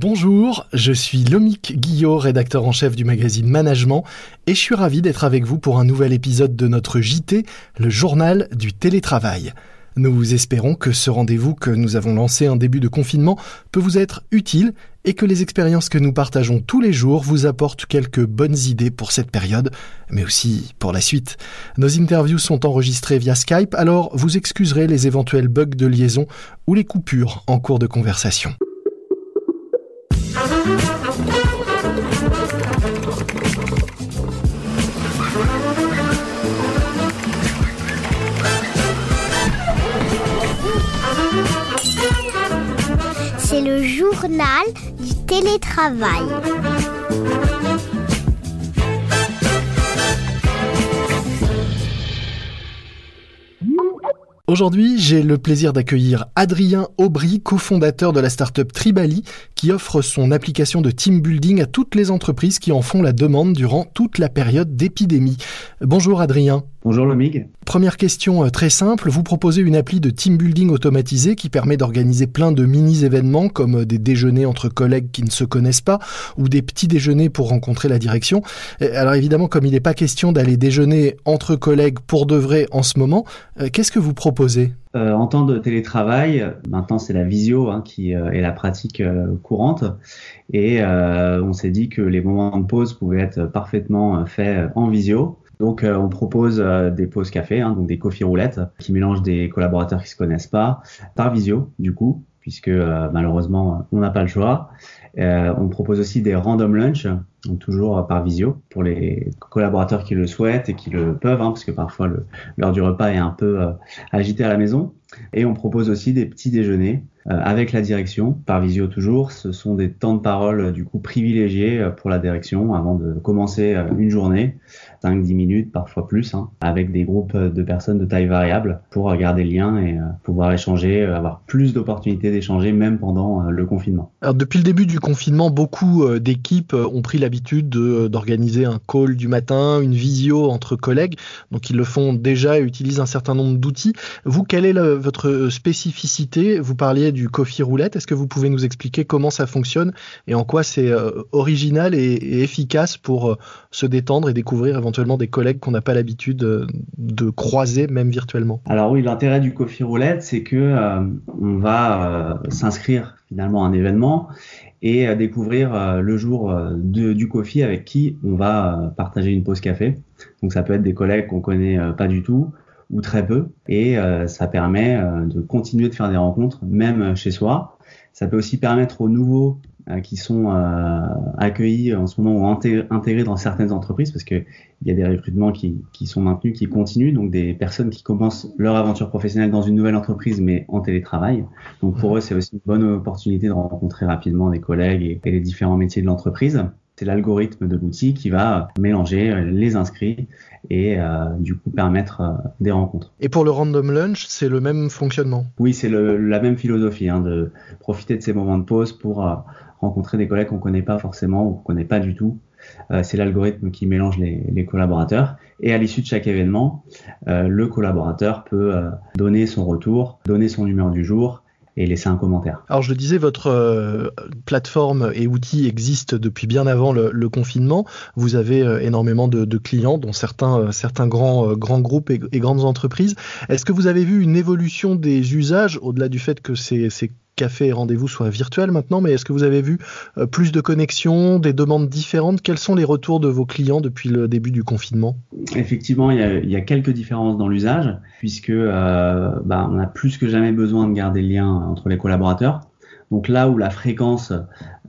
Bonjour, je suis Lomique Guillot, rédacteur en chef du magazine Management, et je suis ravi d'être avec vous pour un nouvel épisode de notre JT, le journal du télétravail. Nous espérons que ce rendez-vous que nous avons lancé en début de confinement peut vous être utile et que les expériences que nous partageons tous les jours vous apportent quelques bonnes idées pour cette période, mais aussi pour la suite. Nos interviews sont enregistrées via Skype, alors vous excuserez les éventuels bugs de liaison ou les coupures en cours de conversation. C'est le journal du télétravail. Aujourd'hui, j'ai le plaisir d'accueillir Adrien Aubry, cofondateur de la startup Tribali, qui offre son application de team building à toutes les entreprises qui en font la demande durant toute la période d'épidémie. Bonjour Adrien. Bonjour Lomig. Première question euh, très simple, vous proposez une appli de team building automatisé qui permet d'organiser plein de mini-événements comme euh, des déjeuners entre collègues qui ne se connaissent pas ou des petits déjeuners pour rencontrer la direction. Alors évidemment, comme il n'est pas question d'aller déjeuner entre collègues pour de vrai en ce moment, euh, qu'est-ce que vous proposez? En temps de télétravail, maintenant c'est la visio hein, qui est la pratique courante et on s'est dit que les moments de pause pouvaient être parfaitement faits en visio. Donc, euh, on propose euh, des pauses café, hein, donc des coffee roulettes, qui mélangent des collaborateurs qui se connaissent pas, par visio, du coup, puisque euh, malheureusement, on n'a pas le choix. on propose aussi des random lunch, donc toujours par visio, pour les collaborateurs qui le souhaitent et qui le peuvent, hein, parce que parfois l'heure du repas est un peu agitée à la maison. Et on propose aussi des petits déjeuners avec la direction, par visio toujours. Ce sont des temps de parole du coup privilégiés pour la direction avant de commencer une journée. 5-10 minutes, parfois plus, hein, avec des groupes de personnes de taille variable pour garder le lien et euh, pouvoir échanger, euh, avoir plus d'opportunités d'échanger même pendant euh, le confinement. Alors depuis le début du confinement, beaucoup d'équipes ont pris l'habitude d'organiser un call du matin, une visio entre collègues, donc ils le font déjà et utilisent un certain nombre d'outils. Vous, quelle est votre spécificité? Vous parliez du coffee roulette, est-ce que vous pouvez nous expliquer comment ça fonctionne et en quoi c'est original et, efficace pour se détendre et découvrir éventuellement des collègues qu'on n'a pas l'habitude de, croiser, même virtuellement? Alors oui, l'intérêt du Coffee Roulette, c'est que euh, on va euh, s'inscrire finalement à un événement et euh, découvrir le jour du coffee avec qui on va partager une pause café. Donc ça peut être des collègues qu'on connaît pas du tout ou très peu et ça permet de continuer de faire des rencontres même chez soi. Ça peut aussi permettre aux nouveaux euh, qui sont euh, accueillis en ce moment ou intégrés dans certaines entreprises parce qu'il y a des recrutements qui, qui, sont maintenus, qui continuent, donc des personnes qui commencent leur aventure professionnelle dans une nouvelle entreprise mais en télétravail. Donc pour eux, c'est aussi une bonne opportunité de rencontrer rapidement des collègues et, et les différents métiers de l'entreprise c'est l'algorithme de l'outil qui va mélanger les inscrits et euh, du coup permettre euh, des rencontres. Et pour le random lunch, c'est le même fonctionnement? Oui, c'est la même philosophie, hein, de profiter de ces moments de pause pour euh, rencontrer des collègues qu'on connaît pas forcément ou qu'on connaît pas du tout. c'est l'algorithme qui mélange les, les, collaborateurs et à l'issue de chaque événement, le collaborateur peut donner son retour, donner son humeur du jour et laisser un commentaire. Alors je le disais, votre euh, plateforme et outils existent depuis bien avant le, confinement. Vous avez euh, énormément de, clients, dont certains, euh, certains grands, grands groupes et, grandes entreprises. Est-ce que vous avez vu une évolution des usages, au-delà du fait que c'est café et rendez-vous soit virtuel maintenant, mais est-ce que vous avez vu euh, plus de connexions, des demandes différentes? Quels sont les retours de vos clients depuis le début du confinement? Effectivement, il y, a, quelques différences dans l'usage, puisque euh, bah, on a plus que jamais besoin de garder le lien entre les collaborateurs. Donc là où la fréquence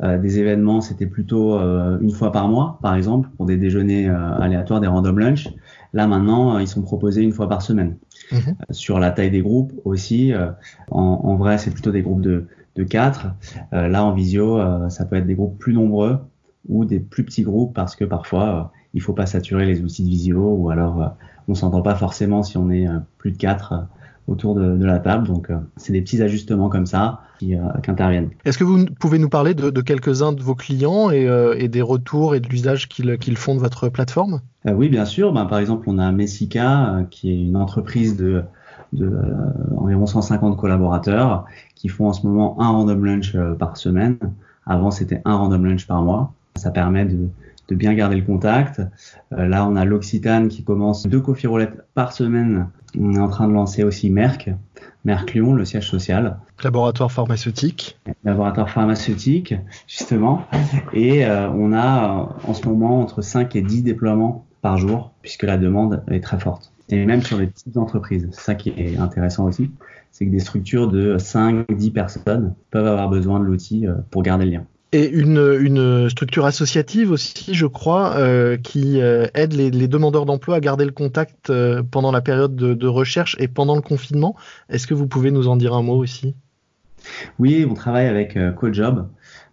euh, des événements, c'était plutôt une fois par mois, par exemple, pour des déjeuners aléatoires, des random lunch, là maintenant, ils sont proposés une fois par semaine. Mhm. Sur la taille des groupes aussi, euh, en, vrai, c'est plutôt des groupes de, de 4. Euh, là, en visio, euh, ça peut être des groupes plus nombreux ou des plus petits groupes parce que parfois, il faut pas saturer les outils de visio ou alors on s'entend pas forcément si on est plus de 4 autour de, la table. Donc, c'est des petits ajustements comme ça qui, interviennent. Est-ce que vous pouvez nous parler de, quelques-uns de vos clients et, des retours et de l'usage qu'ils font de votre plateforme? Euh, oui, bien sûr. Ben, par exemple, on a Messica, euh, qui est une entreprise de, de euh, environ 150 collaborateurs, qui font en ce moment un random lunch par semaine Avant, c'était un random lunch par mois. Ça permet de, de bien garder le contact. Euh, là, on a l'Occitane qui commence deux coffee roulettes par semaine. On est en train de lancer aussi Merck, Merck Lyon, le siège social. Laboratoire pharmaceutique. Laboratoire pharmaceutique, justement. Et euh, on a en ce moment entre 5 et 10 déploiements par jour, puisque la demande est très forte. Et même sur les petites entreprises. C'est ça qui est intéressant aussi. C'est que des structures de 5-10 personnes peuvent avoir besoin de l'outil euh, pour garder le lien. Et une, une, structure associative aussi, je crois, euh, qui euh, aide les, les, demandeurs d'emploi à garder le contact euh, pendant la période de, de, recherche et pendant le confinement. Est-ce que vous pouvez nous en dire un mot aussi? Oui, on travaille avec CoJob.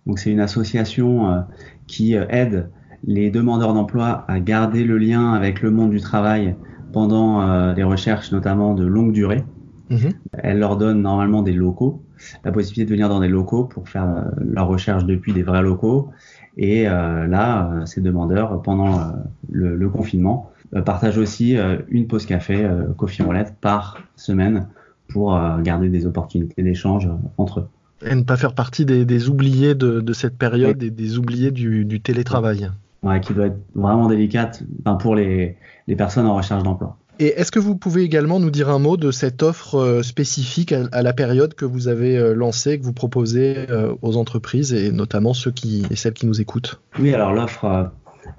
Donc c'est une association qui aide les demandeurs d'emploi à garder le lien avec le monde du travail pendant les recherches, notamment de longue durée. Mmh. Elle leur donne normalement des locaux la possibilité de venir dans des locaux pour faire euh, leur recherche depuis des vrais locaux. Et euh, là, euh, ces demandeurs, pendant le, le, confinement, partagent aussi une pause café, coffee roulette par semaine pour garder des opportunités d'échange entre eux. Et ne pas faire partie des, des oubliés de, de, cette période et des oubliés du, du télétravail. Ouais, qui doit être vraiment délicate pour les, les personnes en recherche d'emploi. Et est-ce que vous pouvez également nous dire un mot de cette offre euh, spécifique à, la période que vous avez euh, lancée, que vous proposez euh, aux entreprises et notamment ceux qui et celles qui nous écoutent? Oui, alors l'offre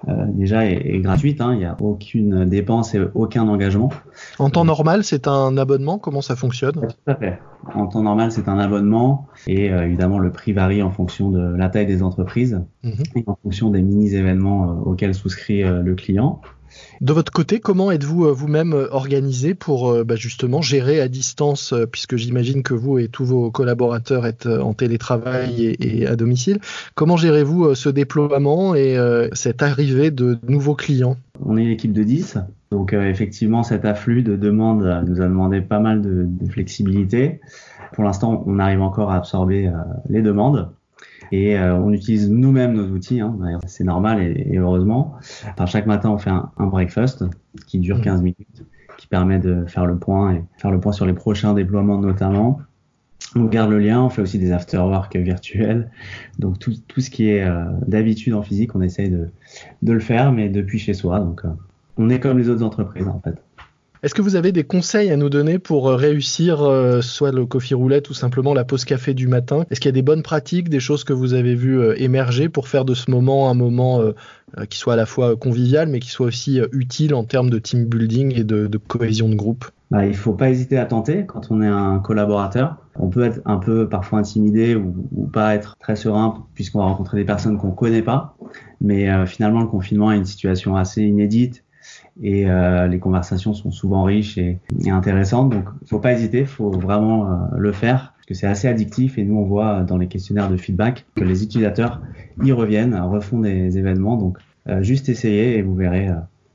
euh, déjà est, est gratuite, hein, il n'y a aucune dépense et aucun engagement. En temps normal, c'est un abonnement? Comment ça fonctionne? Tout à fait. En temps normal, c'est un abonnement et euh, évidemment le prix varie en fonction de la taille des entreprises mmh. et en fonction des mini-événements auxquels souscrit le client. De votre côté, comment êtes-vous vous-même organisé pour bah, justement gérer à distance, puisque j'imagine que vous et tous vos collaborateurs êtes en télétravail et, à domicile, comment gérez-vous ce déploiement et cette arrivée de nouveaux clients? On est une équipe de 10, donc euh, effectivement cet afflux de demandes nous a demandé pas mal de, flexibilité. Pour l'instant, on arrive encore à absorber euh, les demandes. Et euh, on utilise nous-mêmes nos outils, hein, c'est normal et, et, heureusement. Par chaque matin, on fait un, un breakfast qui dure 15 minutes, qui permet de faire le point et faire le point sur les prochains déploiements notamment. On garde le lien, on fait aussi des after-work virtuels. Donc tout, tout ce qui est euh, d'habitude en physique, on essaye de, de le faire, mais depuis chez soi. Donc euh, on est comme les autres entreprises en fait. Est-ce que vous avez des conseils à nous donner pour réussir euh, soit le coffee roulette ou simplement la pause café du matin? Est-ce qu'il y a des bonnes pratiques, des choses que vous avez vues euh, émerger pour faire de ce moment un moment euh, qui soit à la fois convivial mais qui soit aussi utile en termes de team building et de, cohésion de groupe? Bah, Il ne faut pas hésiter à tenter quand on est un collaborateur. On peut être un peu parfois intimidé ou, pas être très serein puisqu'on va rencontrer des personnes qu'on ne connaît pas. Mais euh, finalement, le confinement est une situation assez inédite et euh, les conversations sont souvent riches et, intéressantes. Donc, faut pas hésiter, faut vraiment euh, le faire parce que c'est assez addictif et nous on voit dans les questionnaires de feedback que les utilisateurs y reviennent, refont des événements. Donc, euh, juste essayez et vous verrez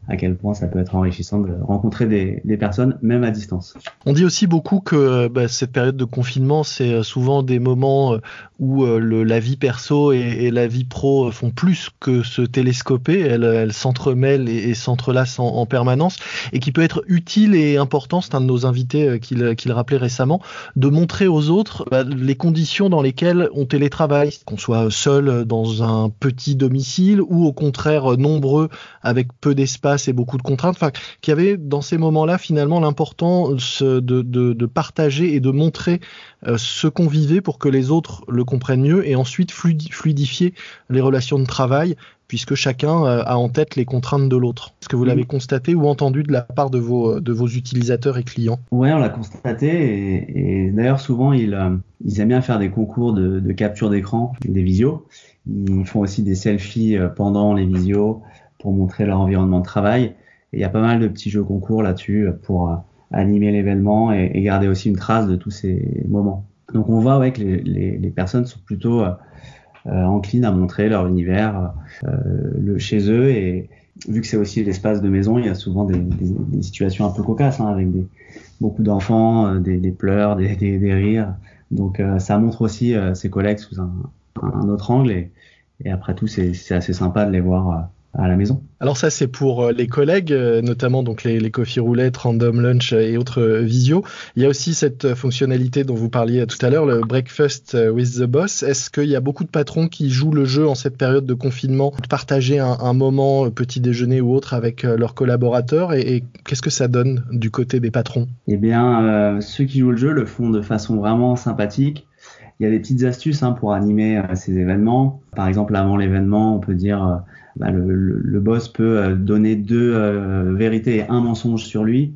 à quel point ça peut être enrichissant de rencontrer des, personnes, même à distance. On dit aussi beaucoup que bah, cette période de confinement, c'est souvent des moments où euh, la vie perso et, la vie pro font plus que se télescoper, elles, s'entremêlent et, s'entrelacent en, en, permanence, et qui peut être utile et important, c'est un de nos invités qui le rappelait récemment, de montrer aux autres bah, les conditions dans lesquelles on télétravaille, qu'on soit seul dans un petit domicile ou au contraire nombreux avec peu d'espace et beaucoup de contraintes, enfin, qu'il y avait dans ces moments-là finalement l'importance de, de, de, partager et de montrer euh, ce qu'on vivait pour que les autres le comprennent mieux et ensuite fluidifier les relations de travail puisque chacun euh, a en tête les contraintes de l'autre. Est-ce que vous l'avez constaté ou entendu de la part de vos, de vos utilisateurs et clients? Oui, on l'a constaté et, et d'ailleurs souvent ils, euh, ils aiment bien faire des concours de, de capture d'écran, des visios. Ils font aussi des selfies pendant les visios pour montrer leur environnement de travail. Et il y a pas mal de petits jeux concours là-dessus pour euh, animer l'événement et, garder aussi une trace de tous ces moments. Donc on voit ouais, que les, les, personnes sont plutôt euh, euh, enclines à montrer leur univers euh, le, chez eux et vu que c'est aussi l'espace de maison, il y a souvent des, des, des situations un peu cocasses hein, avec des, beaucoup d'enfants, euh, des, des, pleurs, des, des rires. Donc euh, ça montre aussi ses collègues sous un, un autre angle et, et après tout c'est assez sympa de les voir à la maison. Alors ça c'est pour les collègues, notamment donc les, les coffee roulettes, random lunch et autres visio. Il y a aussi cette fonctionnalité dont vous parliez tout à l'heure, le breakfast with the boss. Est-ce qu'il y a beaucoup de patrons qui jouent le jeu en cette période de confinement, de partager un, un moment petit déjeuner ou autre avec leurs collaborateurs? Et, et qu'est-ce que ça donne du côté des patrons? Eh bien, ceux qui jouent le jeu le font de façon vraiment sympathique. Il y a des petites astuces hein, pour animer euh, ces événements. Par exemple, avant l'événement, on peut dire euh, bah, le, le, boss peut euh, donner deux vérités et un mensonge sur lui.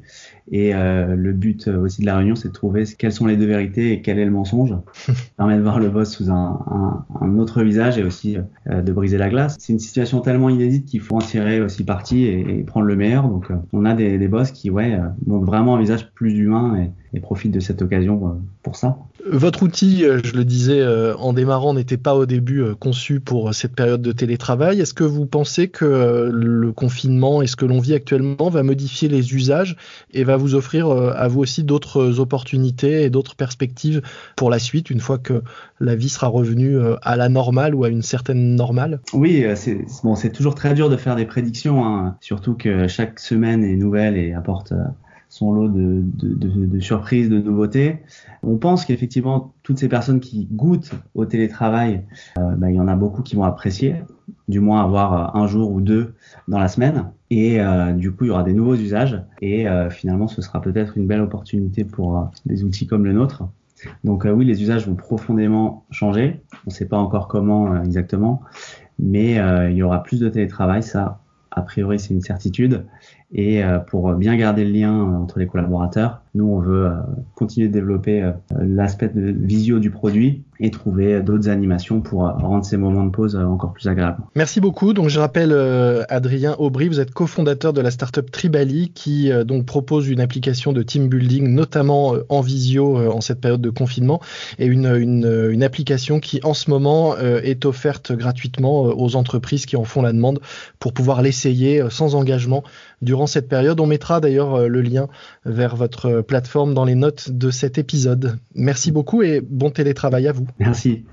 Et le but aussi de la réunion, c'est de trouver quelles sont les deux vérités et quel est le mensonge. Ça permet de voir le boss sous un, un, un autre visage et aussi de briser la glace. C'est une situation tellement inédite qu'il faut en tirer aussi parti et, et prendre le meilleur. Donc, on a des, des boss qui, ouais, montrent vraiment un visage plus humain et, et profitent de cette occasion pour ça. Votre outil, euh, je le disais euh, en démarrant, n'était pas au début euh, conçu pour cette période de télétravail. Est-ce que vous pensez que le confinement et ce que l'on vit actuellement va modifier les usages et va vous offrir à vous aussi d'autres opportunités et d'autres perspectives pour la suite, une fois que la vie sera revenue à la normale ou à une certaine normale? Oui, c'est bon, toujours très dur de faire des prédictions, hein. surtout que chaque semaine est nouvelle et apporte son lot de, surprises, de nouveautés. On pense qu'effectivement, toutes ces personnes qui goûtent au télétravail, euh, bah, il y en a beaucoup qui vont apprécier, du moins avoir un jour ou deux dans la semaine. Et euh, du coup, il y aura des nouveaux usages. Et euh, finalement, ce sera peut-être une belle opportunité pour euh, des outils comme le nôtre. Donc euh, oui, les usages vont profondément changer. On ne sait pas encore comment euh, exactement, mais il y aura plus de télétravail, ça a priori c'est une certitude. Et euh, pour bien garder le lien euh, entre les collaborateurs, nous, on veut euh, continuer de développer l'aspect visio du produit et trouver d'autres animations pour rendre ces moments de pause encore plus agréables. Merci beaucoup. Donc, je rappelle, Adrien Aubry, vous êtes cofondateur de la startup Tribali qui donc propose une application de team building, notamment en visio en cette période de confinement, et une, une, application qui, en ce moment, est offerte gratuitement aux entreprises qui en font la demande pour pouvoir l'essayer sans engagement durant cette période. On mettra d'ailleurs le lien vers votre plateforme dans les notes de cet épisode. Merci beaucoup et bon télétravail à vous. Merci.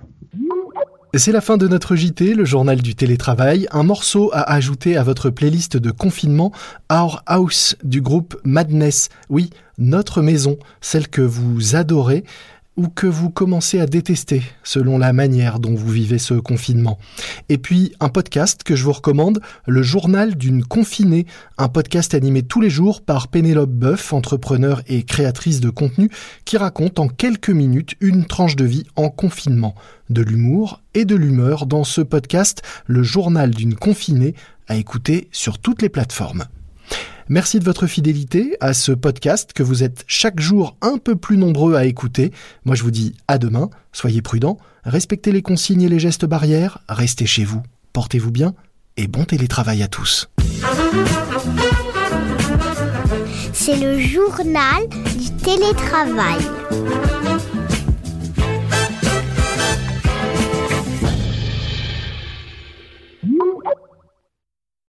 C'est la fin de notre JT, le journal du télétravail. Un morceau à ajouter à votre playlist de confinement, Our House du groupe Madness. Oui, notre maison, celle que vous adorez ou que vous commencez à détester selon la manière dont vous vivez ce confinement. Et puis un podcast que je vous recommande, le journal d'une confinée, un podcast animé tous les jours par Pénélope Boeuf, entrepreneur et créatrice de contenu, qui raconte en quelques minutes une tranche de vie en confinement, de l'humour et de l'humeur dans ce podcast, le journal d'une confinée, à écouter sur toutes les plateformes. Merci de votre fidélité à ce podcast que vous êtes chaque jour un peu plus nombreux à écouter. Moi je vous dis à demain, soyez prudents, respectez les consignes et les gestes barrières, restez chez vous, portez-vous bien et bon télétravail à tous. C'est le journal du télétravail.